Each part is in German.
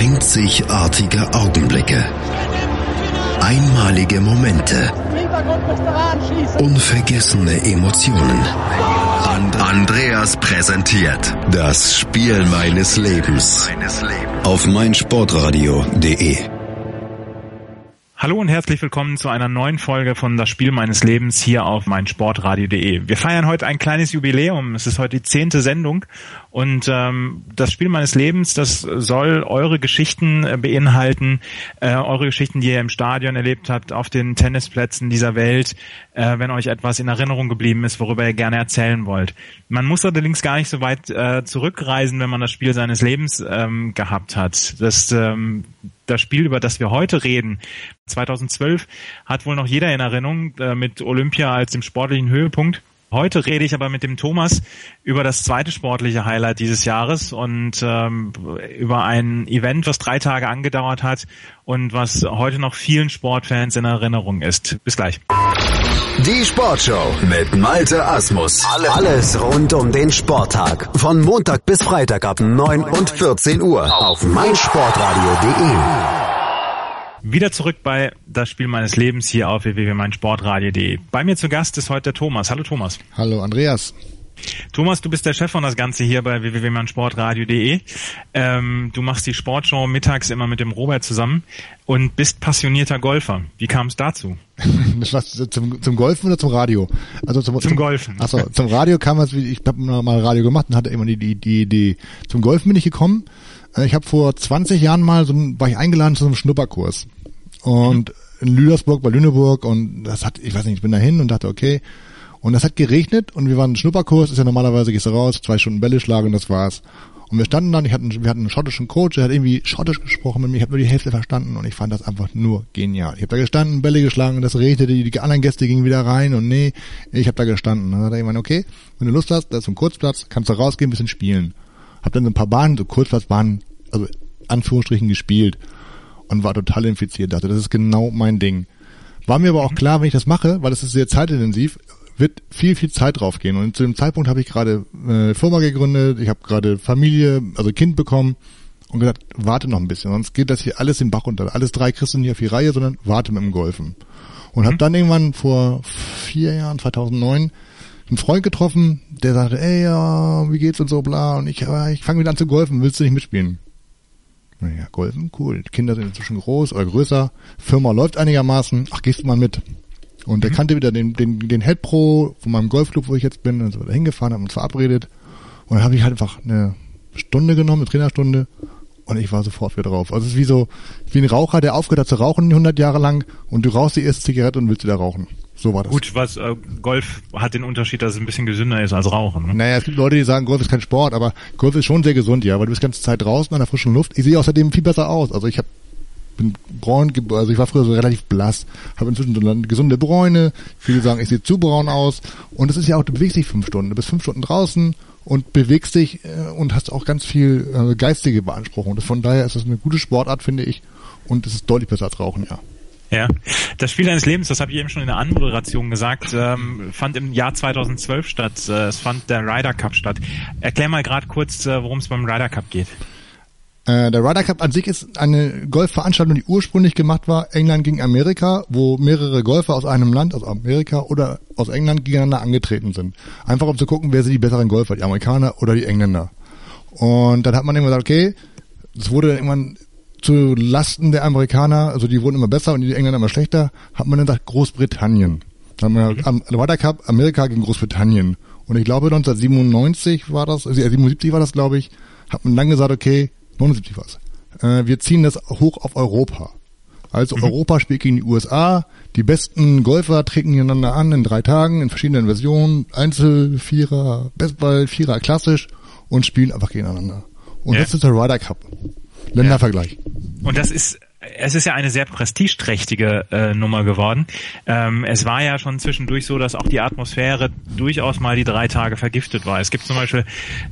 Einzigartige Augenblicke. Einmalige Momente. Unvergessene Emotionen. And Andreas präsentiert das Spiel meines Lebens auf meinsportradio.de. Hallo und herzlich willkommen zu einer neuen Folge von Das Spiel meines Lebens hier auf meinsportradio.de. Wir feiern heute ein kleines Jubiläum. Es ist heute die zehnte Sendung und ähm, das Spiel meines Lebens, das soll eure Geschichten äh, beinhalten, äh, eure Geschichten, die ihr im Stadion erlebt habt, auf den Tennisplätzen dieser Welt, äh, wenn euch etwas in Erinnerung geblieben ist, worüber ihr gerne erzählen wollt. Man muss allerdings gar nicht so weit äh, zurückreisen, wenn man das Spiel seines Lebens ähm, gehabt hat. Das ähm, das Spiel, über das wir heute reden, 2012, hat wohl noch jeder in Erinnerung äh, mit Olympia als dem sportlichen Höhepunkt. Heute rede ich aber mit dem Thomas über das zweite sportliche Highlight dieses Jahres und ähm, über ein Event, was drei Tage angedauert hat und was heute noch vielen Sportfans in Erinnerung ist. Bis gleich. Die Sportshow mit Malte Asmus. Alles rund um den Sporttag. Von Montag bis Freitag ab 9 und 14 Uhr auf meinsportradio.de. Wieder zurück bei das Spiel meines Lebens hier auf www.meinsportradio.de. Bei mir zu Gast ist heute der Thomas. Hallo Thomas. Hallo Andreas. Thomas, du bist der Chef von das Ganze hier bei www.meinsportradio.de. Ähm, du machst die Sportshow mittags immer mit dem Robert zusammen und bist passionierter Golfer. Wie kam es dazu? Zum, zum Golfen oder zum Radio? Also zum, zum, zum Golfen. Achso, zum Radio kam es, ich habe mal Radio gemacht und hatte immer die, die, die Idee. Zum Golfen bin ich gekommen. Äh, ich habe vor 20 Jahren mal so war ich eingeladen zu so einem Schnupperkurs. Und mhm. in Lüdersburg bei Lüneburg und das hat, ich weiß nicht, ich bin dahin und dachte, okay, und das hat geregnet und wir waren im Schnupperkurs, ist ja normalerweise, gehst du raus, zwei Stunden Bälle schlagen und das war's. Und wir standen dann, ich hatten, wir hatten einen schottischen Coach, der hat irgendwie schottisch gesprochen mit mir, ich habe nur die Hälfte verstanden und ich fand das einfach nur genial. Ich habe da gestanden, Bälle geschlagen, das regnete, die, anderen Gäste gingen wieder rein und nee, ich habe da gestanden. Dann hat er irgendwann, okay, wenn du Lust hast, da ist ein Kurzplatz, kannst du rausgehen, ein bisschen spielen. Hab dann so ein paar Bahnen, so Kurzplatzbahnen, also Anführungsstrichen gespielt und war total infiziert, dachte, das ist genau mein Ding. War mir aber auch klar, wenn ich das mache, weil es ist sehr zeitintensiv, wird viel, viel Zeit drauf gehen. Und zu dem Zeitpunkt habe ich gerade eine Firma gegründet, ich habe gerade Familie, also Kind bekommen und gesagt, warte noch ein bisschen, sonst geht das hier alles im Bach runter. Alles drei kriegst du nicht auf die Reihe, sondern warte mit dem Golfen. Und mhm. habe dann irgendwann vor vier Jahren, 2009, einen Freund getroffen, der sagte, ey, ja, wie geht's und so, bla. Und ich, ja, ich fange wieder an zu golfen, willst du nicht mitspielen? Naja, golfen, cool. Die Kinder sind inzwischen groß oder größer. Firma läuft einigermaßen. Ach, gehst du mal mit? Und der mhm. kannte wieder den, den, den Head Pro von meinem Golfclub, wo ich jetzt bin, und so da hingefahren, haben uns verabredet. Und dann habe ich halt einfach eine Stunde genommen, eine Trainerstunde, und ich war sofort wieder drauf. Also es ist wie so, wie ein Raucher, der aufgehört hat zu rauchen 100 Jahre lang, und du rauchst die erste Zigarette und willst wieder rauchen. So war das. Gut, was äh, Golf hat den Unterschied, dass es ein bisschen gesünder ist als Rauchen. Ne? Naja, es gibt Leute, die sagen, Golf ist kein Sport, aber Golf ist schon sehr gesund, ja, weil du bist die ganze Zeit draußen an der frischen Luft. Ich sehe außerdem viel besser aus. Also ich habe bin braun, also ich war früher so relativ blass, habe inzwischen so eine gesunde Bräune. Viele sagen, ich sehe zu braun aus. Und das ist ja auch, du bewegst dich fünf Stunden. Du bist fünf Stunden draußen und bewegst dich äh, und hast auch ganz viel äh, geistige Beanspruchung. Das, von daher ist das eine gute Sportart, finde ich. Und es ist deutlich besser als Rauchen, ja. Ja, das Spiel deines Lebens, das habe ich eben schon in der Anmoderation gesagt, ähm, fand im Jahr 2012 statt. Äh, es fand der Ryder Cup statt. Erklär mal gerade kurz, worum es beim Ryder Cup geht. Äh, der Ryder Cup an sich ist eine Golfveranstaltung, die ursprünglich gemacht war, England gegen Amerika, wo mehrere Golfer aus einem Land, aus Amerika oder aus England gegeneinander angetreten sind. Einfach um zu gucken, wer sind die besseren Golfer, die Amerikaner oder die Engländer. Und dann hat man immer gesagt, okay, es wurde irgendwann zu Lasten der Amerikaner, also die wurden immer besser und die Engländer immer schlechter, hat man dann gesagt Großbritannien. Dann haben wir am Ryder Cup Amerika gegen Großbritannien. Und ich glaube 1997 war das, also 77 war das glaube ich, hat man dann gesagt, okay, 79 was. Äh, wir ziehen das hoch auf Europa. Also mhm. Europa spielt gegen die USA. Die besten Golfer treten gegeneinander an in drei Tagen in verschiedenen Versionen. Einzel, Vierer, Bestball, Vierer, klassisch und spielen einfach gegeneinander. Und ja. das ist der Ryder Cup. Ländervergleich. Und das ist es ist ja eine sehr prestigeträchtige äh, Nummer geworden. Ähm, es war ja schon zwischendurch so, dass auch die Atmosphäre durchaus mal die drei Tage vergiftet war. Es gibt zum Beispiel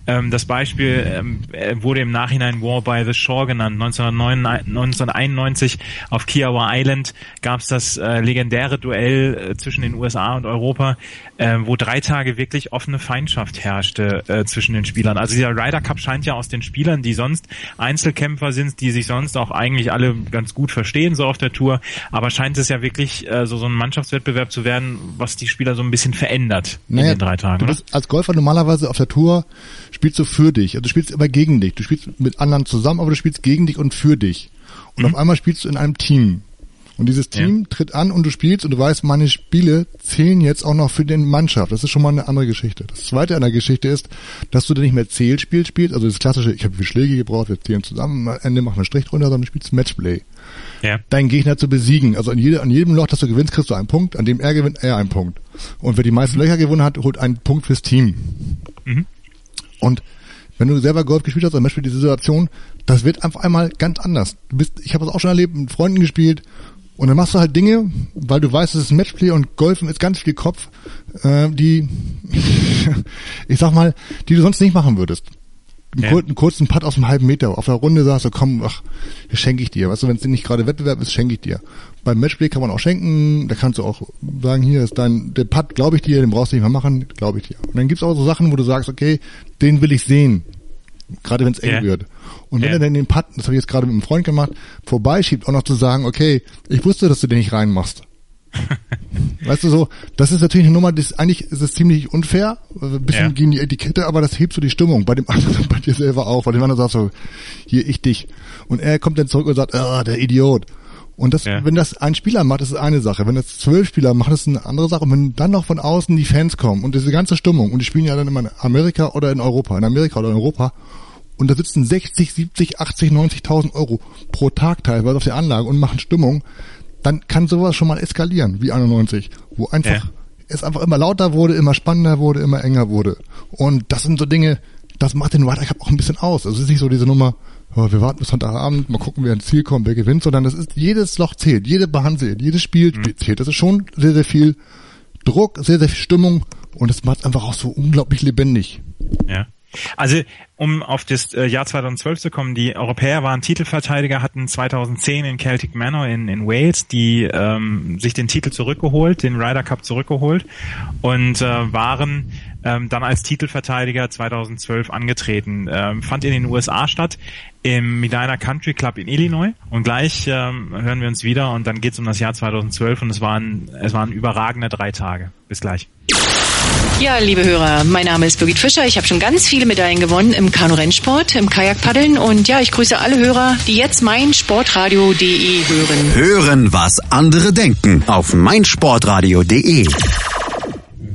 ähm, das Beispiel, ähm, äh, wurde im Nachhinein War by the Shore genannt. 1991 auf Kiowa Island gab es das äh, legendäre Duell äh, zwischen den USA und Europa, äh, wo drei Tage wirklich offene Feindschaft herrschte äh, zwischen den Spielern. Also dieser Ryder Cup scheint ja aus den Spielern, die sonst Einzelkämpfer sind, die sich sonst auch eigentlich alle ganz gut verstehen, so auf der Tour, aber scheint es ja wirklich äh, so, so ein Mannschaftswettbewerb zu werden, was die Spieler so ein bisschen verändert naja, in den drei Tagen. Du bist als Golfer normalerweise auf der Tour spielst du für dich, also du spielst immer gegen dich. Du spielst mit anderen zusammen, aber du spielst gegen dich und für dich. Und mhm. auf einmal spielst du in einem Team. Und dieses Team ja. tritt an und du spielst und du weißt, meine Spiele zählen jetzt auch noch für den Mannschaft. Das ist schon mal eine andere Geschichte. Das zweite an der Geschichte ist, dass du dann nicht mehr Zählspiel spielst, also das klassische, ich habe viele Schläge gebraucht, wir zählen zusammen, am Ende machen wir einen Strich drunter, sondern du spielst Matchplay. Ja. Deinen Gegner zu besiegen. Also an, jede, an jedem Loch, das du gewinnst, kriegst du einen Punkt, an dem er gewinnt, er einen Punkt. Und wer die meisten. Löcher gewonnen hat, holt einen Punkt fürs Team. Mhm. Und wenn du selber Golf gespielt hast, zum Beispiel die Situation, das wird einfach einmal ganz anders. Du bist, ich habe das auch schon erlebt, mit Freunden gespielt und dann machst du halt Dinge, weil du weißt, es ist ein Matchplay und Golfen ist ganz viel Kopf, äh, die, ich sag mal, die du sonst nicht machen würdest. Einen, ja. kurzen, kurzen Putt aus einem halben Meter. Auf der Runde sagst du, komm, ach, schenke ich dir. Weißt du, wenn es nicht gerade Wettbewerb ist, schenke ich dir. Beim Matchplay kann man auch schenken, da kannst du auch sagen, hier ist dein, der Putt, glaube ich dir, den brauchst du nicht mehr machen, glaube ich dir. Und dann gibt's auch so Sachen, wo du sagst, okay, den will ich sehen. Gerade wenn es eng ja. wird. Und wenn ja. er dann den Putt, das habe ich jetzt gerade mit einem Freund gemacht, vorbeischiebt, auch noch zu sagen, okay, ich wusste, dass du den nicht reinmachst. weißt du so, das ist natürlich eine Nummer, das eigentlich ist es ziemlich unfair, also ein bisschen ja. gegen die Etikette, aber das hebt so die Stimmung bei dem anderen, bei dir selber auch, bei dem anderen sagst du, hier ich dich. Und er kommt dann zurück und sagt, ah, der Idiot. Und das, ja. wenn das ein Spieler macht, ist es eine Sache. Wenn das zwölf Spieler machen, ist es eine andere Sache. Und wenn dann noch von außen die Fans kommen und diese ganze Stimmung, und die spielen ja dann immer in Amerika oder in Europa, in Amerika oder in Europa, und da sitzen 60, 70, 80, 90.000 Euro pro Tag teilweise auf der Anlage und machen Stimmung, dann kann sowas schon mal eskalieren, wie 91, wo einfach ja. es einfach immer lauter wurde, immer spannender wurde, immer enger wurde. Und das sind so Dinge, das macht den Ryder Cup auch ein bisschen aus. Also es ist nicht so diese Nummer, oh, wir warten bis Sonntagabend, mal gucken, wer ins Ziel kommt, wer gewinnt, sondern das ist, jedes Loch zählt, jede Bahn zählt, jedes Spiel mhm. zählt. Das ist schon sehr, sehr viel Druck, sehr, sehr viel Stimmung und es macht einfach auch so unglaublich lebendig. Ja. Also um auf das äh, Jahr 2012 zu kommen, die Europäer waren Titelverteidiger, hatten 2010 in Celtic Manor in, in Wales die ähm, sich den Titel zurückgeholt, den Ryder Cup zurückgeholt und äh, waren ähm, dann als Titelverteidiger 2012 angetreten. Ähm, fand in den USA statt, im Medina Country Club in Illinois und gleich ähm, hören wir uns wieder und dann geht's um das Jahr 2012 und es waren, es waren überragende drei Tage. Bis gleich. Ja, liebe Hörer, mein Name ist Birgit Fischer. Ich habe schon ganz viele Medaillen gewonnen im Kanu-Rennsport, im Kajakpaddeln und ja, ich grüße alle Hörer, die jetzt mein Sportradio.de hören. Hören, was andere denken auf meinsportradio.de.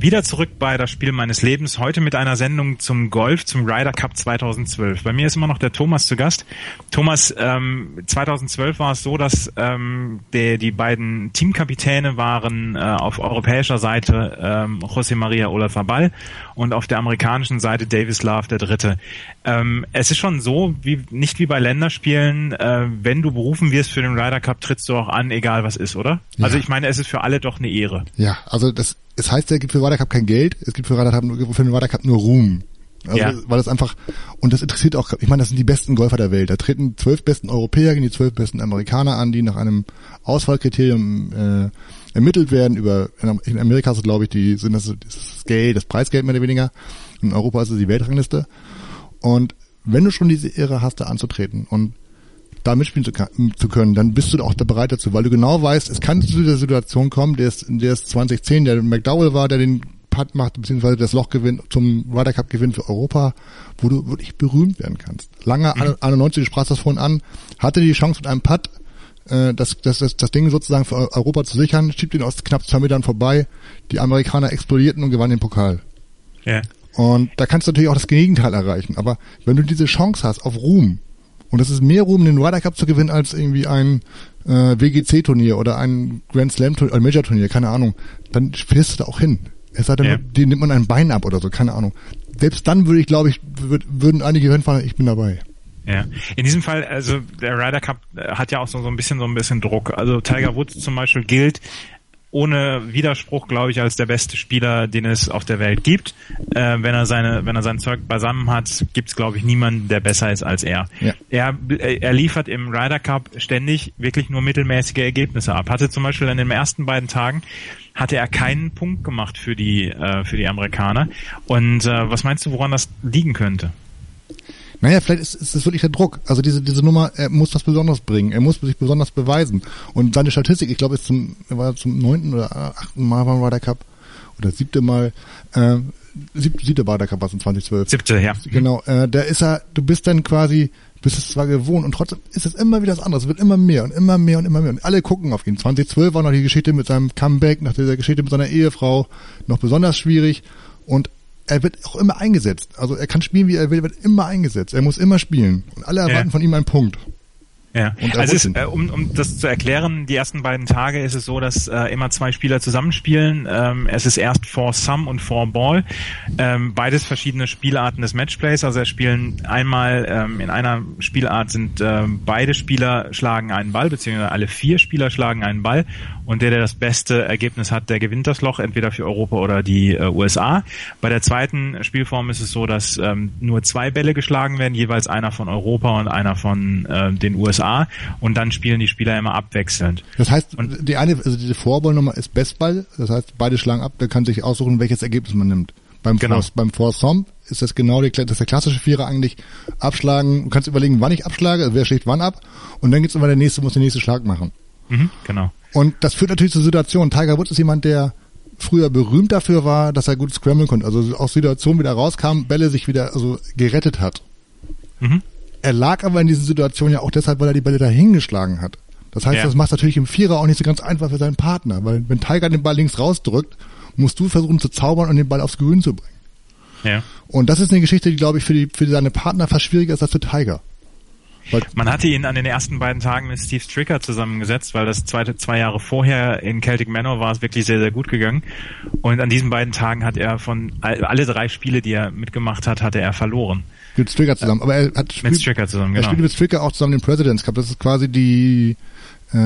Wieder zurück bei das Spiel meines Lebens. Heute mit einer Sendung zum Golf, zum Ryder Cup 2012. Bei mir ist immer noch der Thomas zu Gast. Thomas, ähm, 2012 war es so, dass ähm, der, die beiden Teamkapitäne waren äh, auf europäischer Seite ähm, José María Olazabal und auf der amerikanischen Seite Davis Love der Dritte. Ähm, es ist schon so, wie nicht wie bei Länderspielen, äh, wenn du berufen wirst für den Ryder Cup, trittst du auch an, egal was ist, oder? Ja. Also ich meine, es ist für alle doch eine Ehre. Ja, also das es heißt, es gibt für Ryder Cup kein Geld, es gibt für Ryder Cup, für den Ryder Cup nur Ruhm. Also, ja. weil das einfach, und das interessiert auch, ich meine, das sind die besten Golfer der Welt. Da treten zwölf besten Europäer gegen die zwölf besten Amerikaner an, die nach einem Auswahlkriterium äh, ermittelt werden. Über in Amerika ist es, glaube ich, die sind das, das Geld, das Preisgeld mehr oder weniger. In Europa ist es die Weltrangliste. Und wenn du schon diese Ehre hast, da anzutreten und da mitspielen zu, zu, können, dann bist du auch da bereit dazu, weil du genau weißt, es kann zu dieser Situation kommen, der ist, der ist 2010, der McDowell war, der den Putt macht, beziehungsweise das Loch gewinnt, zum Ryder Cup gewinnt für Europa, wo du wirklich berühmt werden kannst. Lange, mhm. 91, du sprachst das vorhin an, hatte die Chance mit einem Putt, äh, das, das, das, das Ding sozusagen für Europa zu sichern, schiebt ihn aus knapp zwei Metern vorbei, die Amerikaner explodierten und gewannen den Pokal. Ja. Und da kannst du natürlich auch das Gegenteil erreichen. Aber wenn du diese Chance hast auf Ruhm, und es ist mehr Ruhm, den Ryder Cup zu gewinnen, als irgendwie ein äh, WGC-Turnier oder ein Grand Slam-Turnier, ein Major-Turnier, keine Ahnung. Dann fährst du da auch hin. Es sei denn, ja. den nimmt man ein Bein ab oder so, keine Ahnung. Selbst dann würde ich, glaube ich, würd, würden einige hinfahren, ich bin dabei. Ja, in diesem Fall, also der Ryder Cup hat ja auch so, so ein bisschen so ein bisschen Druck. Also Tiger Woods zum Beispiel gilt ohne Widerspruch, glaube ich, als der beste Spieler, den es auf der Welt gibt. Äh, wenn er seine, wenn er sein Zeug beisammen hat, gibt es, glaube ich, niemanden, der besser ist als er. Ja. Er, er liefert im Ryder Cup ständig wirklich nur mittelmäßige Ergebnisse ab. Hatte zum Beispiel in den ersten beiden Tagen hatte er keinen Punkt gemacht für die äh, für die Amerikaner. Und äh, was meinst du, woran das liegen könnte? Naja, vielleicht ist, ist es wirklich der Druck. Also diese, diese Nummer, er muss was Besonderes bringen. Er muss sich besonders beweisen. Und seine Statistik, ich glaube, ist zum, war zum neunten oder achten Mal beim Ryder Cup oder siebte Mal, äh, siebte, siebte Ryder Cup war es in 2012. Siebte, ja. Genau, äh, da ist er, du bist dann quasi, bist es zwar gewohnt und trotzdem ist es immer wieder das andere. Es wird immer mehr und immer mehr und immer mehr. Und alle gucken auf ihn. 2012 war noch die Geschichte mit seinem Comeback, nach dieser Geschichte mit seiner Ehefrau noch besonders schwierig. Und er wird auch immer eingesetzt. Also er kann spielen, wie er will, wird immer eingesetzt. Er muss immer spielen. Und alle erwarten ja. von ihm einen Punkt. Ja, also ist, äh, um, um das zu erklären, die ersten beiden Tage ist es so, dass äh, immer zwei Spieler zusammenspielen. Ähm, es ist erst for Sum und for Ball. Ähm, beides verschiedene Spielarten des Matchplays. Also er spielen einmal ähm, in einer Spielart sind ähm, beide Spieler schlagen einen Ball, beziehungsweise alle vier Spieler schlagen einen Ball und der, der das beste Ergebnis hat, der gewinnt das Loch, entweder für Europa oder die äh, USA. Bei der zweiten Spielform ist es so, dass ähm, nur zwei Bälle geschlagen werden, jeweils einer von Europa und einer von äh, den USA und dann spielen die Spieler immer abwechselnd. Das heißt, und die eine, also diese Vorballnummer ist Bestball, das heißt, beide schlagen ab, der kann sich aussuchen, welches Ergebnis man nimmt. Beim genau. Force, beim Force ist das genau die, das ist der klassische Vierer eigentlich abschlagen. Du kannst überlegen, wann ich abschlage, wer schlägt wann ab und dann geht's immer der nächste muss den nächsten Schlag machen. Mhm, genau. Und das führt natürlich zur Situation. Tiger Woods ist jemand, der früher berühmt dafür war, dass er gut scramblen konnte. Also aus Situationen wieder rauskam, Bälle sich wieder also gerettet hat. Mhm. Er lag aber in diesen Situationen ja auch deshalb, weil er die Bälle dahin geschlagen hat. Das heißt, ja. das macht natürlich im Vierer auch nicht so ganz einfach für seinen Partner, weil wenn Tiger den Ball links rausdrückt, musst du versuchen zu zaubern und den Ball aufs Grün zu bringen. Ja. Und das ist eine Geschichte, die glaube ich für die für seine Partner fast schwieriger ist als für Tiger. Man hatte ihn an den ersten beiden Tagen mit Steve Stricker zusammengesetzt, weil das zweite zwei Jahre vorher in Celtic Manor war es wirklich sehr, sehr gut gegangen. Und an diesen beiden Tagen hat er von alle drei Spiele, die er mitgemacht hat, hatte er verloren. Mit Stricker zusammen. Aber er hat mit Stricker zusammen, genau. Er spielt mit Stricker auch zusammen den Presidents Cup. Das ist quasi die äh,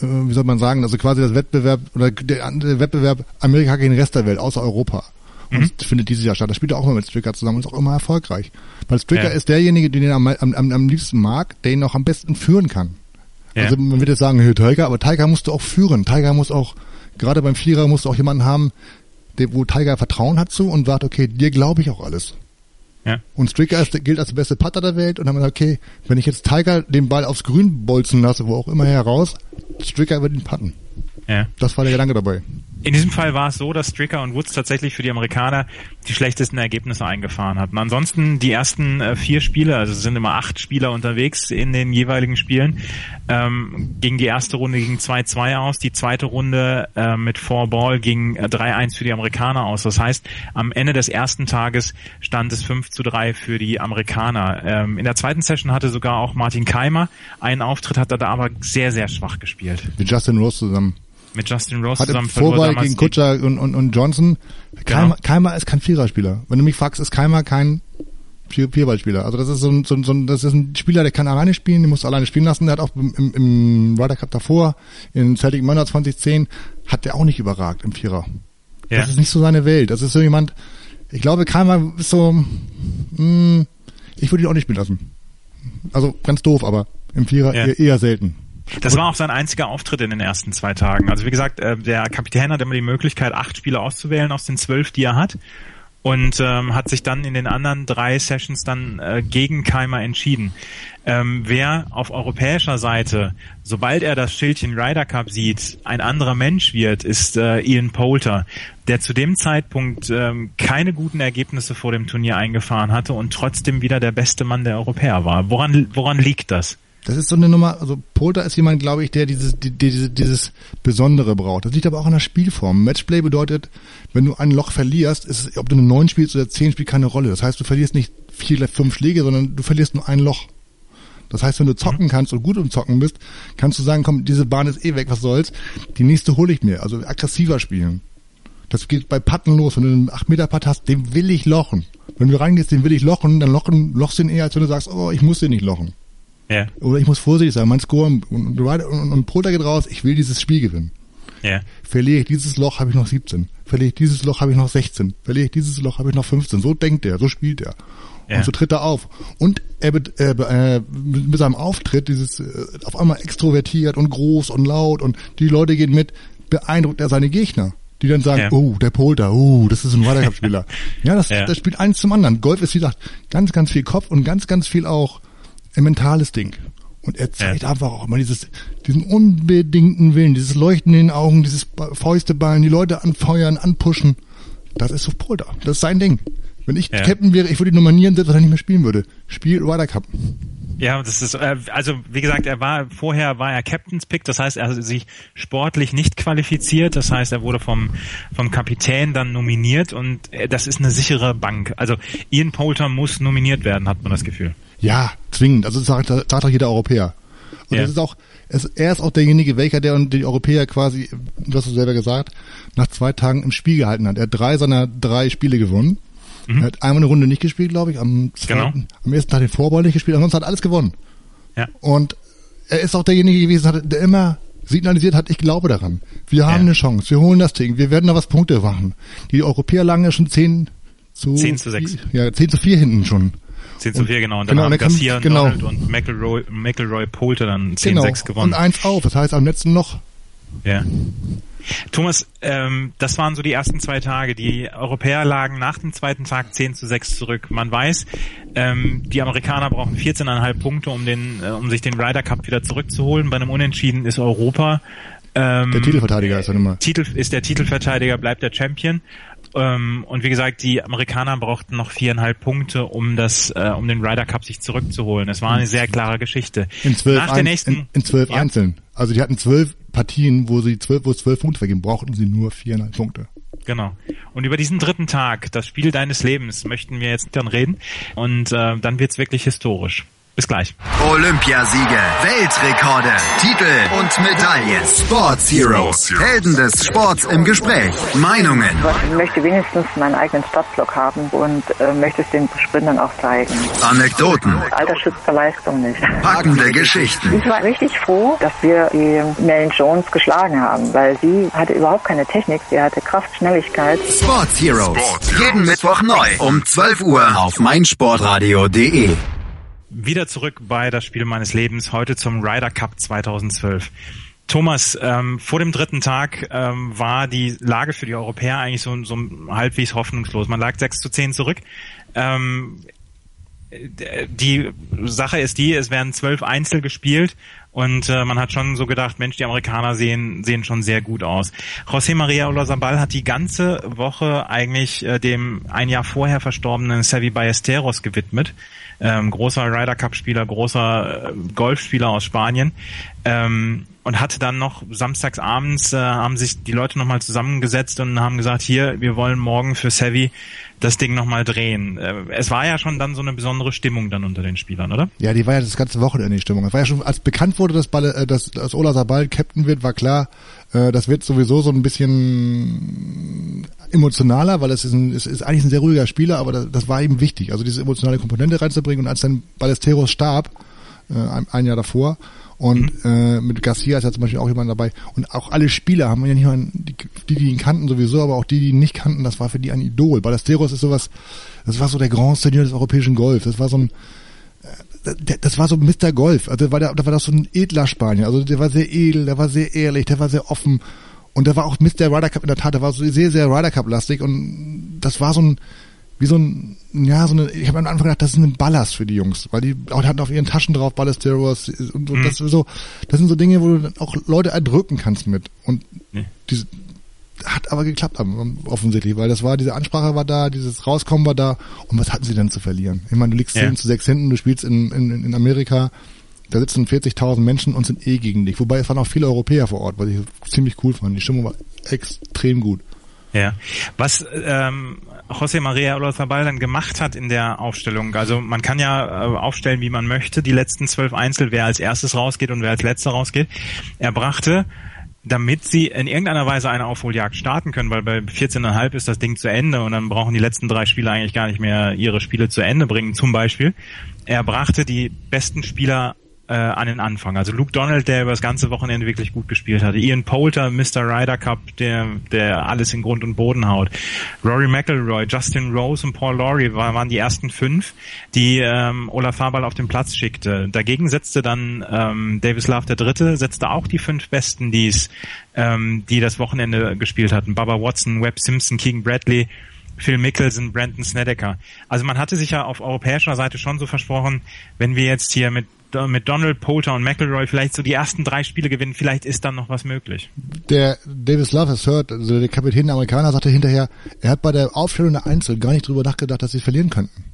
wie soll man sagen, also quasi das Wettbewerb oder der, der Wettbewerb Amerika gegen den Rest der Welt, außer Europa. Und mhm. das findet dieses Jahr statt. Das spielt er auch immer mit Stricker zusammen und ist auch immer erfolgreich. Weil Stricker ja. ist derjenige, den er am, am, am liebsten mag, der ihn auch am besten führen kann. Ja. Also man würde jetzt sagen, hey, Tiger, aber Tiger musst du auch führen. Tiger muss auch, gerade beim Vierer musst du auch jemanden haben, der, wo Tiger Vertrauen hat zu und sagt, okay, dir glaube ich auch alles. Ja. Und Stricker ist, gilt als der beste Putter der Welt und dann haben wir gesagt, okay, wenn ich jetzt Tiger den Ball aufs Grün bolzen lasse, wo auch immer heraus, Stricker wird ihn putten. Ja. Das war der Gedanke dabei. In diesem Fall war es so, dass Stricker und Woods tatsächlich für die Amerikaner die schlechtesten Ergebnisse eingefahren hatten. Ansonsten die ersten äh, vier Spiele, also es sind immer acht Spieler unterwegs in den jeweiligen Spielen, ähm, ging die erste Runde gegen 2-2 aus, die zweite Runde äh, mit Four Ball ging äh, 3-1 für die Amerikaner aus. Das heißt, am Ende des ersten Tages stand es 5 zu 3 für die Amerikaner. Ähm, in der zweiten Session hatte sogar auch Martin Keimer einen Auftritt, hat er da aber sehr, sehr schwach gespielt. Mit Justin Rose zusammen mit Justin Rose Hatte zusammen Vorbei gegen Kutscher und, und, und Johnson. Keimer, genau. Keimer ist kein Viererspieler. Wenn du mich fragst, ist Keimer kein Vierballspieler. Also das ist so ein, so, ein, so ein, das ist ein Spieler, der kann alleine spielen, den musst du alleine spielen lassen. Der hat auch im, im, Ryder Cup davor, in Celtic Mörder 2010, hat der auch nicht überragt im Vierer. Ja. Das ist nicht so seine Welt. Das ist so jemand, ich glaube, Keimer ist so, mh, hm, ich würde ihn auch nicht spielen lassen. Also ganz doof, aber im Vierer ja. eher, eher selten. Das war auch sein einziger Auftritt in den ersten zwei Tagen. Also wie gesagt, äh, der Kapitän hat immer die Möglichkeit, acht Spieler auszuwählen aus den zwölf, die er hat. Und ähm, hat sich dann in den anderen drei Sessions dann äh, gegen Keimer entschieden. Ähm, wer auf europäischer Seite, sobald er das Schildchen Ryder Cup sieht, ein anderer Mensch wird, ist äh, Ian Poulter, der zu dem Zeitpunkt ähm, keine guten Ergebnisse vor dem Turnier eingefahren hatte und trotzdem wieder der beste Mann der Europäer war. Woran, woran liegt das? Das ist so eine Nummer, also Polter ist jemand, glaube ich, der dieses, die, die, dieses Besondere braucht. Das liegt aber auch an der Spielform. Matchplay bedeutet, wenn du ein Loch verlierst, ist, ob du eine 9 spielst oder 10 spielt keine Rolle. Das heißt, du verlierst nicht vier, fünf Schläge, sondern du verlierst nur ein Loch. Das heißt, wenn du zocken mhm. kannst und gut im Zocken bist, kannst du sagen, komm, diese Bahn ist eh weg, was soll's. Die nächste hole ich mir. Also aggressiver spielen. Das geht bei Patten los. Wenn du einen 8 Meter Putt hast, den will ich lochen. Wenn du reingehst, den will ich lochen, dann lochen, lochst den eher, als wenn du sagst, oh, ich muss den nicht lochen. Ja. Oder ich muss vorsichtig sein, mein Score und, und, und, und Polter geht raus, ich will dieses Spiel gewinnen. Ja. Verliere ich dieses Loch, habe ich noch 17. Verliere ich dieses Loch, habe ich noch 16. Verliere ich dieses Loch, habe ich noch 15. So denkt er, so spielt er. Ja. Und so tritt er auf. Und er äh, äh, mit seinem Auftritt, dieses äh, auf einmal extrovertiert und groß und laut und die Leute gehen mit, beeindruckt er seine Gegner. Die dann sagen, Ja. oh, der Polter, oh, das ist ein Ryder Cup Spieler. ja, das, Ja. das spielt eins zum anderen. Golf ist, wie gesagt, ganz, ganz viel Kopf und ganz, ganz viel auch ein mentales Ding. Und er zeigt Ja. einfach auch immer dieses, diesen unbedingten Willen, dieses Leuchten in den Augen, dieses Ba- Fäusteballen, die Leute anfeuern, anpushen. Das ist so Polter. Das ist sein Ding. Wenn ich Ja. Captain wäre, ich würde ihn nominieren, selbst wenn er nicht mehr spielen würde. Spiel Ryder Cup. Ja, das ist äh, also wie gesagt, er war vorher war er Captain's Pick, das heißt, er hat sich sportlich nicht qualifiziert, das heißt, er wurde vom vom Kapitän dann nominiert und äh, das ist eine sichere Bank. Also Ian Poulter muss nominiert werden, hat man das Gefühl. Ja, zwingend. Also das sagt, das sagt auch jeder Europäer. Und Ja. das ist auch, es, er ist auch derjenige, welcher der und die Europäer quasi, du hast es selber gesagt, nach zwei Tagen im Spiel gehalten hat. Er hat drei seiner drei Spiele gewonnen. Er hat einmal eine Runde nicht gespielt, glaube ich, am zweiten, Genau. am ersten Tag den Vorball nicht gespielt, ansonsten hat alles gewonnen. Ja. Und er ist auch derjenige gewesen, der immer signalisiert hat, ich glaube daran. Wir haben Ja. eine Chance, wir holen das Ding, wir werden da was Punkte machen. Die Europäer lagen ja schon 10 zu, 10 zu 6. Ja, 10 zu 4 hinten schon. 10 zu 4, genau. Und dann genau, haben Garcia, genau. Donald und McElroy, McElroy Poulter dann 10-6 gewonnen. Und eins auf, das heißt am letzten Loch. Ja. Thomas, ähm, das waren so die ersten zwei Tage. Die Europäer lagen nach dem zweiten Tag 10 zu 6 zurück. Man weiß, ähm, die Amerikaner brauchen 14,5 Punkte, um den, äh, um sich den Ryder Cup wieder zurückzuholen. Bei einem Unentschieden ist Europa. Ähm, Der Titelverteidiger ist dann immer. Titel, ist der Titelverteidiger, bleibt der Champion. Ähm, und wie gesagt, die Amerikaner brauchten noch viereinhalb Punkte, um das, äh, um den Ryder Cup sich zurückzuholen. Es war eine sehr klare Geschichte. In zwölf, Nach der ein, nächsten, in, in zwölf Ja. Einzeln. Also die hatten zwölf Partien, wo sie zwölf, wo es zwölf Punkte vergeben, brauchten sie nur viereinhalb Punkte. Genau. Und über diesen dritten Tag, das Spiel deines Lebens, möchten wir jetzt dann reden. Und äh, dann wird's wirklich historisch. Bis gleich. Olympiasiege, Weltrekorde, Titel und Medaillen. Sports Heroes, Helden des Sports im Gespräch. Meinungen. Ich möchte wenigstens meinen eigenen Startblock haben und äh, möchte es den Sprintern auch zeigen. Anekdoten, Alter schützt Leistung nicht. packende Geschichten. Ich war richtig froh, dass wir die Mel Jones geschlagen haben, weil sie hatte überhaupt keine Technik, sie hatte Kraft, Schnelligkeit. Sports Heroes. Jeden Mittwoch neu um 12 Uhr auf meinsportradio.de. Wieder zurück bei das Spiel meines Lebens, heute zum Ryder Cup 2012. Thomas, ähm, vor dem dritten Tag ähm, war die Lage für die Europäer eigentlich so, so halbwegs hoffnungslos. Man lag 6 zu 10 zurück. Ähm, die Sache ist die, es werden zwölf Einzel gespielt und äh, man hat schon so gedacht, Mensch, die Amerikaner sehen sehen schon sehr gut aus. José María Olazabal hat die ganze Woche eigentlich äh, dem ein Jahr vorher verstorbenen Sevi Ballesteros gewidmet. Ähm, großer Ryder Cup Spieler, großer äh, Golfspieler aus Spanien. Ähm, und hatte dann noch samstags abends äh, haben sich die Leute nochmal zusammengesetzt und haben gesagt, hier, wir wollen morgen für Sevi das Ding nochmal drehen. Äh, es war ja schon dann so eine besondere Stimmung dann unter den Spielern, oder? Ja, die war ja das ganze Wochenende die Stimmung. Es war ja schon, als bekannt wurde, dass, Balle, äh, dass, dass Ola Sabal Captain wird, war klar, äh, das wird sowieso so ein bisschen emotionaler, weil es ist, ein, es ist eigentlich ein sehr ruhiger Spieler, aber das, das war ihm wichtig, also diese emotionale Komponente reinzubringen. Und als dann Ballesteros starb, äh, ein, ein Jahr davor, und äh, mit Garcia ist ja zum Beispiel auch jemand dabei. Und auch alle Spieler haben ja nicht nur die, die, die ihn kannten sowieso, aber auch die, die ihn nicht kannten, das war für die ein Idol. Ballesteros ist sowas, das war so der Grand Senior des europäischen Golf. Das war so ein, der, das war so Mr. Golf. Also war der, da war das so ein edler Spanier. Also der war sehr edel, der war sehr ehrlich, der war sehr offen. Und der war auch Mr. Ryder Cup in der Tat, der war so sehr, sehr Ryder Cup lastig und das war so ein, wie so ein, ja, so eine, ich habe am Anfang gedacht, das ist ein Ballast für die Jungs, weil die auch hatten auf ihren Taschen drauf Ballesteros und, und das ist so, das sind so Dinge, wo du dann auch Leute erdrücken kannst mit. Und Nee. diese, hat aber geklappt offensichtlich, weil das war, diese Ansprache war da, dieses Rauskommen war da und was hatten sie denn zu verlieren? Ich meine, du liegst Ja. 10 zu 6 hinten, du spielst in, in, in Amerika, da sitzen 40.000 Menschen und sind eh gegen dich. Wobei es waren auch viele Europäer vor Ort, was ich ziemlich cool fand. Die Stimmung war extrem gut. Ja. Was ähm, José María Olazabal dann gemacht hat in der Aufstellung, also man kann ja äh, aufstellen, wie man möchte, die letzten zwölf Einzel, wer als erstes rausgeht und wer als letzter rausgeht. Er brachte damit sie in irgendeiner Weise eine Aufholjagd starten können, weil bei 14,5 ist das Ding zu Ende und dann brauchen die letzten drei Spieler eigentlich gar nicht mehr ihre Spiele zu Ende bringen. Zum Beispiel, er brachte die besten Spieler äh, an den Anfang. Also Luke Donald, der über das ganze Wochenende wirklich gut gespielt hatte. Ian Poulter, Mr. Ryder Cup, der, der alles in Grund und Boden haut. Rory McElroy, Justin Rose und Paul Laurie waren die ersten fünf, die ähm, Olaf Fabal auf den Platz schickte. Dagegen setzte dann ähm, Davis Love der Dritte, setzte auch die fünf Besten, die's, ähm, die das Wochenende gespielt hatten. Baba Watson, Webb Simpson, King Bradley, Phil Mickelson, Brandon Snedeker. Also man hatte sich ja auf europäischer Seite schon so versprochen, wenn wir jetzt hier mit mit Donald, Poulter und McElroy vielleicht so die ersten drei Spiele gewinnen, vielleicht ist dann noch was möglich. Der Davis Love has heard, also der Kapitän der Amerikaner sagte hinterher, er hat bei der Aufstellung der Einzel gar nicht drüber nachgedacht, dass sie verlieren könnten.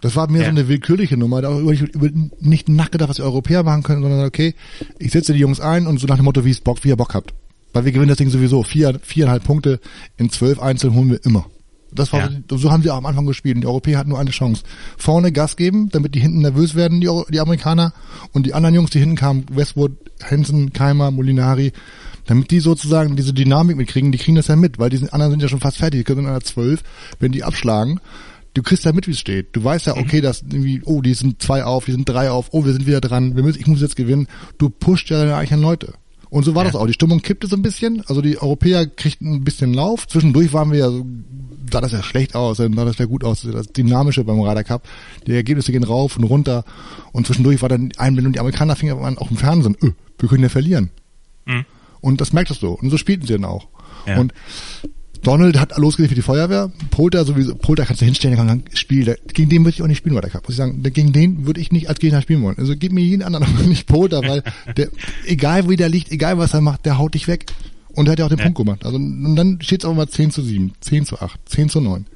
Das war mir ja. so eine willkürliche Nummer, da über, über nicht nachgedacht, was die Europäer machen können, sondern okay, ich setze die Jungs ein und so nach dem Motto, wie es Bock, wie ihr Bock habt. Weil wir gewinnen das Ding sowieso. Vier, viereinhalb Punkte in zwölf Einzel holen wir immer. Das war, ja. so haben sie auch am Anfang gespielt. Und die Europäer hatten nur eine Chance. Vorne Gas geben, damit die hinten nervös werden, die, die Amerikaner. Und die anderen Jungs, die hinten kamen, Westwood, Hansen, Keimer, Molinari, damit die sozusagen diese Dynamik mitkriegen, die kriegen das ja mit, weil die anderen sind ja schon fast fertig, die können in einer zwölf, wenn die abschlagen, du kriegst ja mit, wie es steht. Du weißt ja, mhm. okay, dass irgendwie, oh, die sind zwei auf, die sind drei auf, oh, wir sind wieder dran, wir müssen, ich muss jetzt gewinnen. Du pusht ja deine eigenen Leute. Und so war ja. das auch. Die Stimmung kippte so ein bisschen. Also die Europäer kriegten ein bisschen Lauf. Zwischendurch waren wir ja so, sah das ja schlecht aus, dann sah das ja gut aus. Das Dynamische beim Ryder Cup. Die Ergebnisse gehen rauf und runter. Und zwischendurch war dann Einblendung. Die Amerikaner fingen auch im Fernsehen, öh, wir können ja verlieren. Mhm. Und das merktest du. Und so spielten sie dann auch. Ja. Und Donald hat losgelegt für die Feuerwehr. Polter sowieso, Polter kannst du hinstellen, der kann spielen. Gegen den würde ich auch nicht spielen, weil der Cup. Muss ich sagen, gegen den würde ich nicht als Gegner spielen wollen. Also gib mir jeden anderen, aber nicht Polter, weil der, egal wie der liegt, egal was er macht, der haut dich weg. Und er hat ja auch den ja. Punkt gemacht. Also, und dann steht es auch mal 10 zu 7, 10 zu 8, 10 zu 9.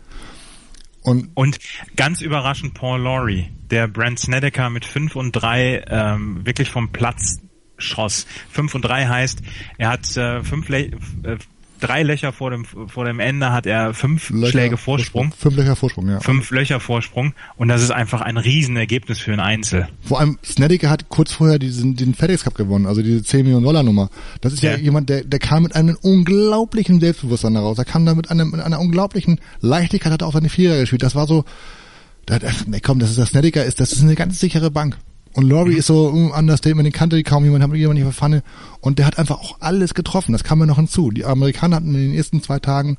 Und, und ganz überraschend Paul Laurie, der Brent Snedeker mit 5 und 3 ähm, wirklich vom Platz schoss. 5 und 3 heißt, er hat äh, fünf Le äh, drei Löcher vor dem vor dem Ende hat er fünf Löcher, Schläge Vorsprung. Fünf Löcher Vorsprung, ja. Fünf Löcher Vorsprung und das ist einfach ein Riesenergebnis für ein Einzel. Vor allem Snedeker hat kurz vorher diesen den FedEx Cup gewonnen, also diese 10 Millionen Dollar Nummer. Das ist ja, ja jemand, der der kam mit einem unglaublichen Selbstbewusstsein daraus. Er kam da mit, einem, mit einer unglaublichen Leichtigkeit, hat auch seine Vierer gespielt. Das war so, da, nee, komm, das ist das Snedeker ist, das ist eine ganz sichere Bank. Und Laurie mhm. ist so ein Understatement, den kannte kaum jemand, hat jemand nicht verfanne. Und der hat einfach auch alles getroffen. Das kam mir noch hinzu. Die Amerikaner hatten in den ersten zwei Tagen,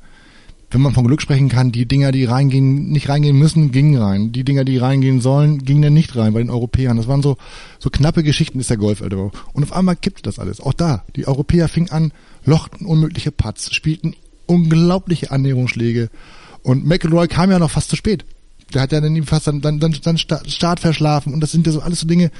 wenn man von Glück sprechen kann, die Dinger, die reingehen, nicht reingehen müssen, gingen rein. Die Dinger, die reingehen sollen, gingen dann nicht rein bei den Europäern. Das waren so, so knappe Geschichten ist der Golf, Alter. Und auf einmal kippte das alles. Auch da. Die Europäer fingen an, lochten unmögliche Putts, spielten unglaubliche Annäherungsschläge. Und McElroy kam ja noch fast zu spät. Der hat ja dann fast dann, dann, dann, dann Start verschlafen und das sind ja so alles so Dinge.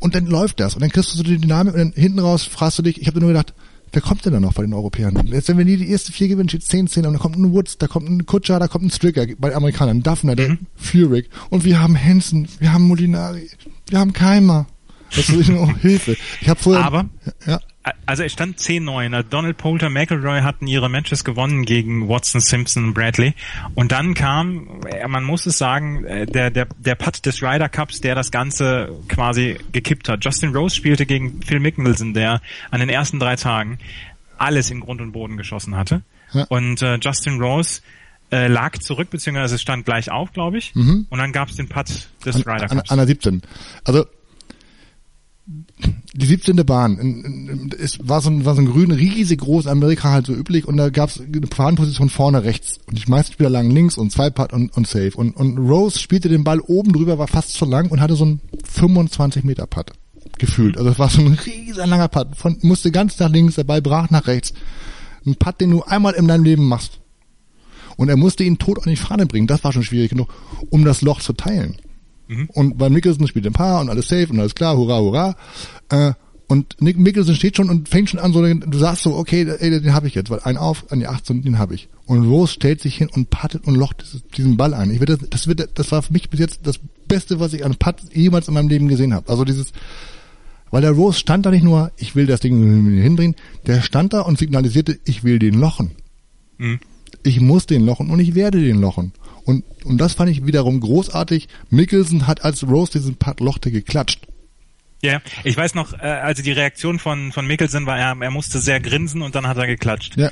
Und dann läuft das und dann kriegst du so die Dynamik und dann hinten raus fragst du dich, ich habe nur gedacht, wer kommt denn da noch bei den Europäern? Jetzt, wenn wir nie die erste vier gewinnen, steht 10, 10 und dann kommt ein Woods, da kommt ein Kutscher, da kommt ein Stricker bei den Amerikanern, Daphne, der mhm. Furyk und wir haben Hansen, wir haben Molinari, wir haben Keimer. Das ist oh, Hilfe. Ich habe vorher. Aber ja also es stand 10-9. Donald Poulter, McElroy hatten ihre Matches gewonnen gegen Watson, Simpson und Bradley. Und dann kam, äh, man muss es sagen, äh, der, der, der Putt des Ryder Cups, der das Ganze quasi gekippt hat. Justin Rose spielte gegen Phil Mickelson, der an den ersten drei Tagen alles in Grund und Boden geschossen hatte. Ja. Und äh, Justin Rose äh, lag zurück, beziehungsweise stand gleich auf, glaube ich. Mhm. Und dann gab es den Putt des an, Ryder Cups. An, an der 17. Also die 17. Bahn. Es war so ein, war so ein grün, riesig groß, Amerika halt so üblich und da gab es eine Fahnenposition vorne rechts und die meisten Spieler lagen links und zwei Putt und, und Safe. Und, und Rose spielte den Ball oben drüber, war fast zu lang und hatte so einen 25 Meter Putt gefühlt. Also es war so ein riesen langer Putt. Von, musste ganz nach links, der Ball brach nach rechts. Ein Putt, den du einmal in deinem Leben machst. Und er musste ihn tot an die Fahne bringen. Das war schon schwierig genug, um das Loch zu teilen. Mhm. Und bei Mickelson spielt ein Paar und alles safe und alles klar, hurra, hurra. Äh, und Nick Mickelson steht schon und fängt schon an, so, du sagst so, okay, ey, den habe ich jetzt, weil ein auf an die 18, den habe ich. Und Rose stellt sich hin und pattet und locht diesen Ball ein. Ich würde, das wird, das war für mich bis jetzt das Beste, was ich an Putt jemals in meinem Leben gesehen habe. Also dieses, weil der Rose stand da nicht nur, ich will das Ding hinbringen, der stand da und signalisierte, ich will den lochen. Mhm. Ich muss den lochen und ich werde den lochen. Und, und das fand ich wiederum großartig. Mickelson hat als Rose diesen Putt lochte geklatscht. Ja, ich weiß noch, äh, also die Reaktion von von Mikkelsen war, er, er musste sehr grinsen und dann hat er geklatscht. Ja.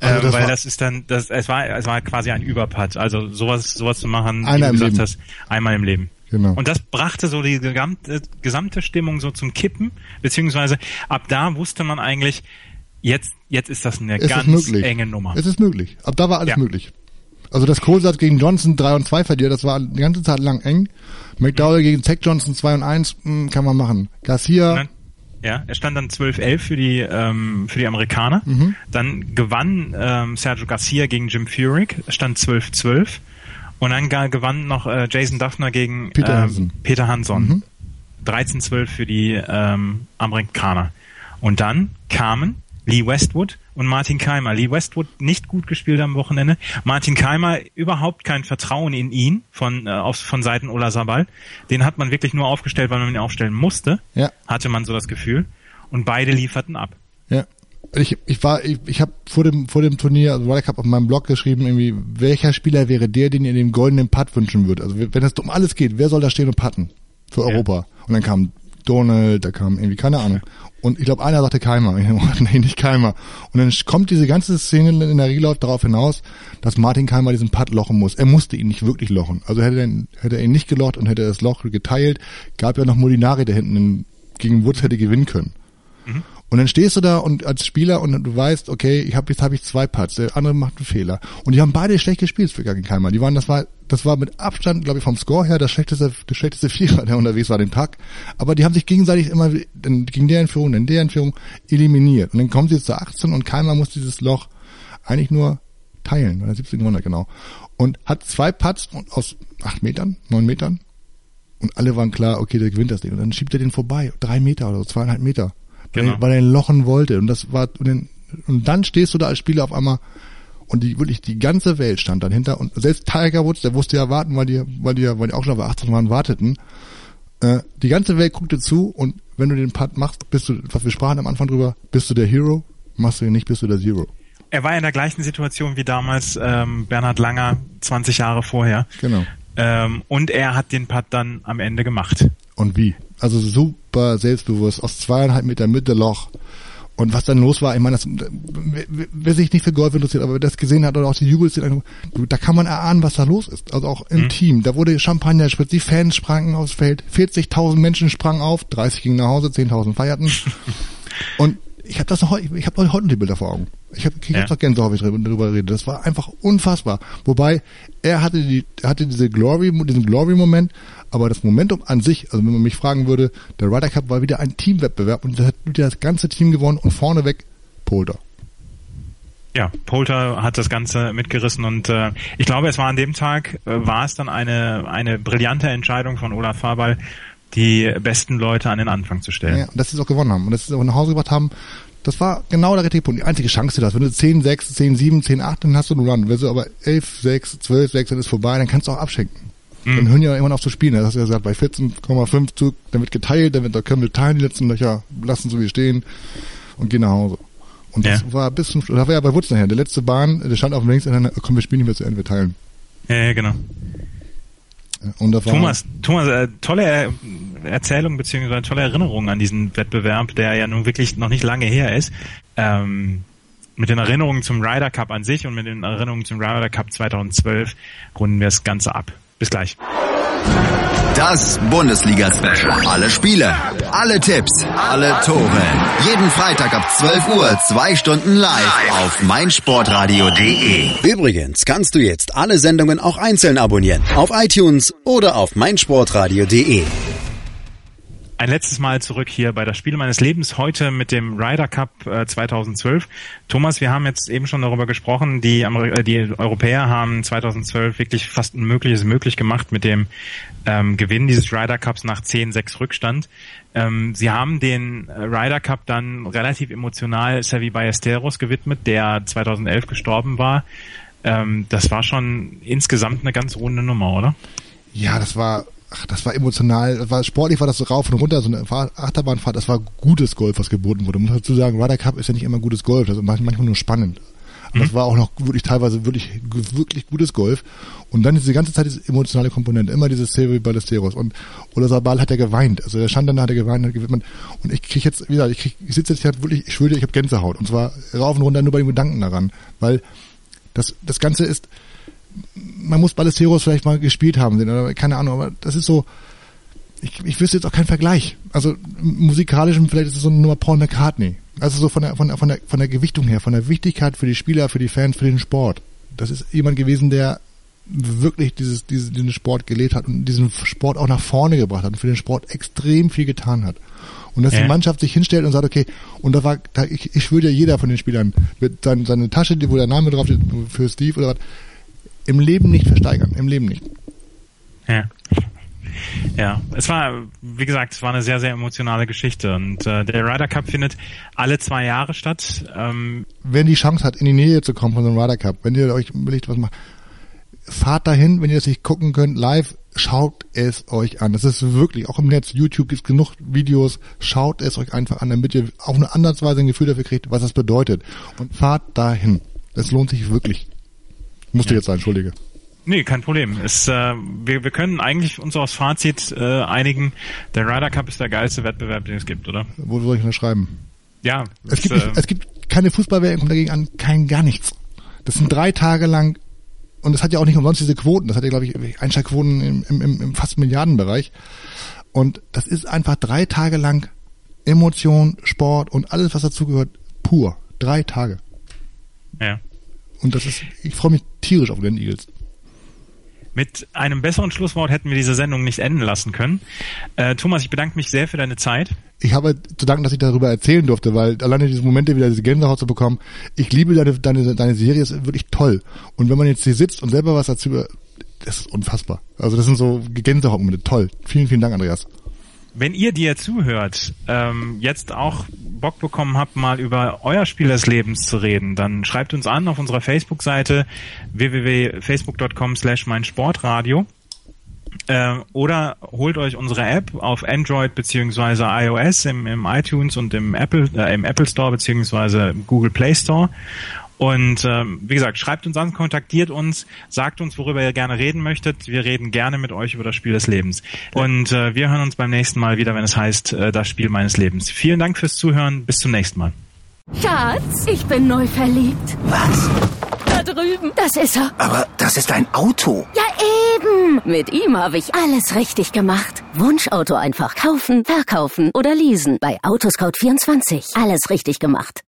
Also Also ähm, das weil das ist dann, das, es war, es war quasi ein Überputt. Also sowas, sowas zu machen, wie im du gesagt Leben. hast, einmal im Leben. Genau. Und das brachte so die gesamte, gesamte Stimmung so zum Kippen, beziehungsweise ab da wusste man eigentlich, jetzt, jetzt ist das eine Es ganz enge Nummer. Es ist möglich. Ab da war alles Ja. möglich. Also das Kohlsatz gegen Johnson 3 und 2 verliert, das war die ganze Zeit lang eng. McDowell gegen Zach Johnson 2 und 1 mh, kann man machen. Garcia, Ne? Ja, er stand dann 12-11 für die ähm, für die Amerikaner. Mhm. Dann gewann ähm, Sergio Garcia gegen Jim Furyk, stand 12-12. Und dann gewann noch äh, Jason Duffner gegen Peter ähm, Hansen. Peter Hanson. Mhm. 13-12 für die ähm, Amerikaner. Und dann kamen Lee Westwood und Martin Keimer. Lee Westwood nicht gut gespielt am Wochenende. Martin Keimer überhaupt kein Vertrauen in ihn von äh, aus, von Seiten Ola Sabal. Den hat man wirklich nur aufgestellt, weil man ihn aufstellen musste. Ja. Hatte man so das Gefühl. Und beide lieferten ab. ja. Ich, ich war, ich, ich habe vor dem vor dem Turnier, also Ryder Cup auf meinem Blog geschrieben, irgendwie, welcher Spieler wäre der, den ihr den goldenen Putt wünschen würdet? Also wenn es um alles geht, wer soll da stehen und putten für Europa? Und dann kam Donald, da kam irgendwie keine Ahnung. Und ich glaube, einer sagte Keimer. Ich dachte, nee, nicht Keimer. Und dann kommt diese ganze Szene in der Reload darauf hinaus, dass Martin Keimer diesen Putt lochen muss. Er musste ihn nicht wirklich lochen. Also hätte er, ihn- hätte er ihn nicht gelocht und hätte er das Loch geteilt, gab ja noch Molinari, der hinten in, gegen Woods hätte gewinnen können. Und dann stehst du da und als Spieler und du weißt, okay, ich habe jetzt habe ich zwei Putts, der andere macht einen Fehler und die haben beide schlecht gespielt für Keimer. Die waren das war das war mit Abstand, glaube ich, vom Score her das schlechteste der schlechteste Vierer, der unterwegs war an dem Tag, aber die haben sich gegenseitig immer gegen der Entführung, dann der Entführung eliminiert und dann kommen sie jetzt zu 18 und Keimer muss dieses Loch eigentlich nur teilen, oder 1700 genau. Und hat zwei Putts und aus acht Metern, neun Metern und alle waren klar, okay, der gewinnt das Ding. Und dann schiebt er den vorbei, drei Meter oder so, zweieinhalb Meter. Weil, Genau. er- weil er ihn lochen wollte. Und das war, und dann, und dann stehst du da als Spieler auf einmal und die, wirklich die ganze Welt stand dann hinter und selbst Tiger Woods, der wusste ja warten, weil die, weil die, weil die auch schon bei 18 waren, warteten. Äh, die ganze Welt guckte zu und wenn du den Putt machst, bist du, was wir sprachen am Anfang drüber, bist du der Hero, machst du ihn nicht, bist du der Zero. Er war in der gleichen Situation wie damals ähm, Bernhard Langer 20 Jahre vorher. Genau. Ähm, und er hat den Putt dann am Ende gemacht. Und wie? Also super selbstbewusst, aus zweieinhalb Meter Mitte Loch. Und was dann los war, ich meine, das, wer, sich nicht für Golf interessiert, aber wer das gesehen hat oder auch die Jubelszene, da kann man erahnen, was da los ist. Also auch im Team. Da wurde Champagner gespritzt, die Fans sprangen aufs Feld, 40.000 Menschen sprangen auf, 30 gingen nach Hause, 10.000 feierten. Und ich habe das noch heute, ich habe heute noch die Bilder vor Augen. Ich habe ich Ja. hab doch Gänsehaut, wenn ich drüber drüber rede. Das war einfach unfassbar. Wobei er hatte die, er hatte diese Glory, diesen Glory-Moment, aber das Momentum an sich, also wenn man mich fragen würde, der Ryder Cup war wieder ein Teamwettbewerb und da hat wieder das ganze Team gewonnen und vorneweg Polder. Ja, Poulter hat das Ganze mitgerissen und äh, ich glaube, es war an dem Tag, äh, war es dann eine, eine brillante Entscheidung von Olaf Fabal, die besten Leute an den Anfang zu stellen. Ja, und dass sie es auch gewonnen haben und dass sie es auch nach Hause gebracht haben. Das war genau der richtige Punkt. Die einzige Chance, die du hast. Wenn du 10, 6, 10, 7, 10, 8, dann hast du einen Run. Wenn du aber 11, 6, 12, 6, dann ist vorbei, dann kannst du auch abschenken. Dann hören die ja irgendwann auf zu spielen. Das hast du ja gesagt, bei 14,5 Zug, dann wird geteilt, dann wird, da können wir teilen die letzten Löcher, lassen so wie stehen und gehen nach Hause. Und das Ja. war bis zum Schluss, das war ja bei Wutz nachher. Der letzte Bahn, der stand auf dem Links und dann, komm, wir spielen nicht mehr zu Ende, wir teilen. Ja, ja, genau. Und Thomas, Thomas, äh, tolle Er- Erzählung beziehungsweise tolle Erinnerung an diesen Wettbewerb, der ja nun wirklich noch nicht lange her ist. Ähm, mit den Erinnerungen zum Ryder Cup an sich und mit den Erinnerungen zum Ryder Cup 2012 runden wir das Ganze ab. Bis gleich. Das Bundesliga-Special. Alle Spiele, alle Tipps, alle Tore. Jeden Freitag ab 12 Uhr, zwei Stunden live auf meinsportradio.de. Übrigens kannst du jetzt alle Sendungen auch einzeln abonnieren. Auf iTunes oder auf meinsportradio.de. Ein letztes Mal zurück hier bei das Spiel meines Lebens heute mit dem Ryder Cup äh, 2012. Thomas, wir haben jetzt eben schon darüber gesprochen, die, Amer äh, die Europäer haben 2012 wirklich fast Unmögliches möglich gemacht mit dem ähm, Gewinn dieses Ryder Cups nach 10-6 Rückstand. Ähm, sie haben den äh, Ryder Cup dann relativ emotional Sevi Ballesteros gewidmet, der 2011 gestorben war. Ähm, das war schon insgesamt eine ganz runde Nummer, oder? Ja, das war, ach, das war emotional, das war sportlich war das so rauf und runter, so eine Fahr- Achterbahnfahrt, das war gutes Golf, was geboten wurde. Man muss dazu sagen, Ryder Cup ist ja nicht immer gutes Golf, das ist manchmal nur spannend. Und das war auch noch wirklich teilweise wirklich, wirklich gutes Golf. Und dann ist die ganze Zeit diese emotionale Komponente, immer dieses Silvio Ballesteros. Und, oder Sabal hat er geweint. Also der stand dann, hat er geweint, hat gewidmet. Und ich krieg jetzt, wie gesagt, ich, krieg, ich sitze jetzt hier wirklich, ich schwöre, ich habe Gänsehaut. Und zwar rauf und runter nur bei den Gedanken daran. Weil das, das Ganze ist, man muss Ballesteros vielleicht mal gespielt haben, oder keine Ahnung, aber das ist so, ich, ich wüsste jetzt auch keinen Vergleich. Also musikalisch vielleicht ist es so nur Paul McCartney. Also so von der, von der, von der, von der Gewichtung her, von der Wichtigkeit für die Spieler, für die Fans, für den Sport. Das ist jemand gewesen, der wirklich dieses, dieses, diesen Sport gelebt hat und diesen Sport auch nach vorne gebracht hat und für den Sport extrem viel getan hat. Und dass ja. die Mannschaft sich hinstellt und sagt, okay, und da war, da, ich, ich würde ja jeder von den Spielern mit seine, seine Tasche, wo der Name drauf steht, für Steve oder was, im Leben nicht versteigern, im Leben nicht. Ja. Ja, es war, wie gesagt, es war eine sehr, sehr emotionale Geschichte und äh, der Ryder Cup findet alle zwei Jahre statt. Ähm, wenn die Chance hat, in die Nähe zu kommen von so einem Ryder Cup, wenn ihr euch überlegt, was macht, fahrt dahin, wenn ihr das nicht gucken könnt, live, schaut es euch an. Das ist wirklich, auch im Netz, YouTube gibt es genug Videos, schaut es euch einfach an, damit ihr auch eine andersweise ein Gefühl dafür kriegt, was das bedeutet. Und fahrt dahin. Es lohnt sich wirklich. Musste ja. jetzt sein, entschuldige. Nee, kein Problem. Es, äh, wir, wir können eigentlich uns aufs Fazit äh, einigen, der Ryder Cup ist der geilste Wettbewerb, den es gibt, oder? Wo soll ich noch schreiben? Ja. Es, gibt, nicht, äh, es gibt keine Fußballwelt, kommt dagegen an, kein gar nichts. Das sind drei Tage lang und es hat ja auch nicht umsonst diese Quoten. Das hat ja, glaube ich, Einschaltquoten im, im, im, im fast Milliardenbereich. Und das ist einfach drei Tage lang Emotion, Sport und alles, was dazugehört, pur. Drei Tage. Ja. Und das ist, ich freue mich tierisch auf den Eagles. Mit einem besseren Schlusswort hätten wir diese Sendung nicht enden lassen können. Äh, Thomas, ich bedanke mich sehr für deine Zeit. Ich habe zu danken, dass ich darüber erzählen durfte, weil alleine diese Momente wieder diese Gänsehaut zu bekommen. Ich liebe deine, deine, deine Serie, ist wirklich toll. Und wenn man jetzt hier sitzt und selber was dazu, das ist unfassbar. Also das sind so Gänsehautmomente. Toll. Vielen, vielen Dank, Andreas. Wenn ihr, die ihr zuhört, ähm, jetzt auch Bock bekommen habt, mal über euer Spiel des Lebens zu reden, dann schreibt uns an auf unserer Facebook-Seite www.facebook.com slash meinsportradio äh, oder holt euch unsere App auf Android beziehungsweise iOS im, im iTunes und im Apple äh, im Apple Store beziehungsweise Google Play Store und ähm, wie gesagt, schreibt uns an, kontaktiert uns, sagt uns, worüber ihr gerne reden möchtet. Wir reden gerne mit euch über das Spiel des Lebens. Und äh, wir hören uns beim nächsten Mal wieder, wenn es heißt, äh, das Spiel meines Lebens. Vielen Dank fürs Zuhören. Bis zum nächsten Mal. Schatz, ich bin neu verliebt. Was? Da drüben. Das ist er. Aber das ist ein Auto. Ja, eben. Mit ihm habe ich alles richtig gemacht. Wunschauto einfach kaufen, verkaufen oder leasen. Bei Autoscout24. Alles richtig gemacht.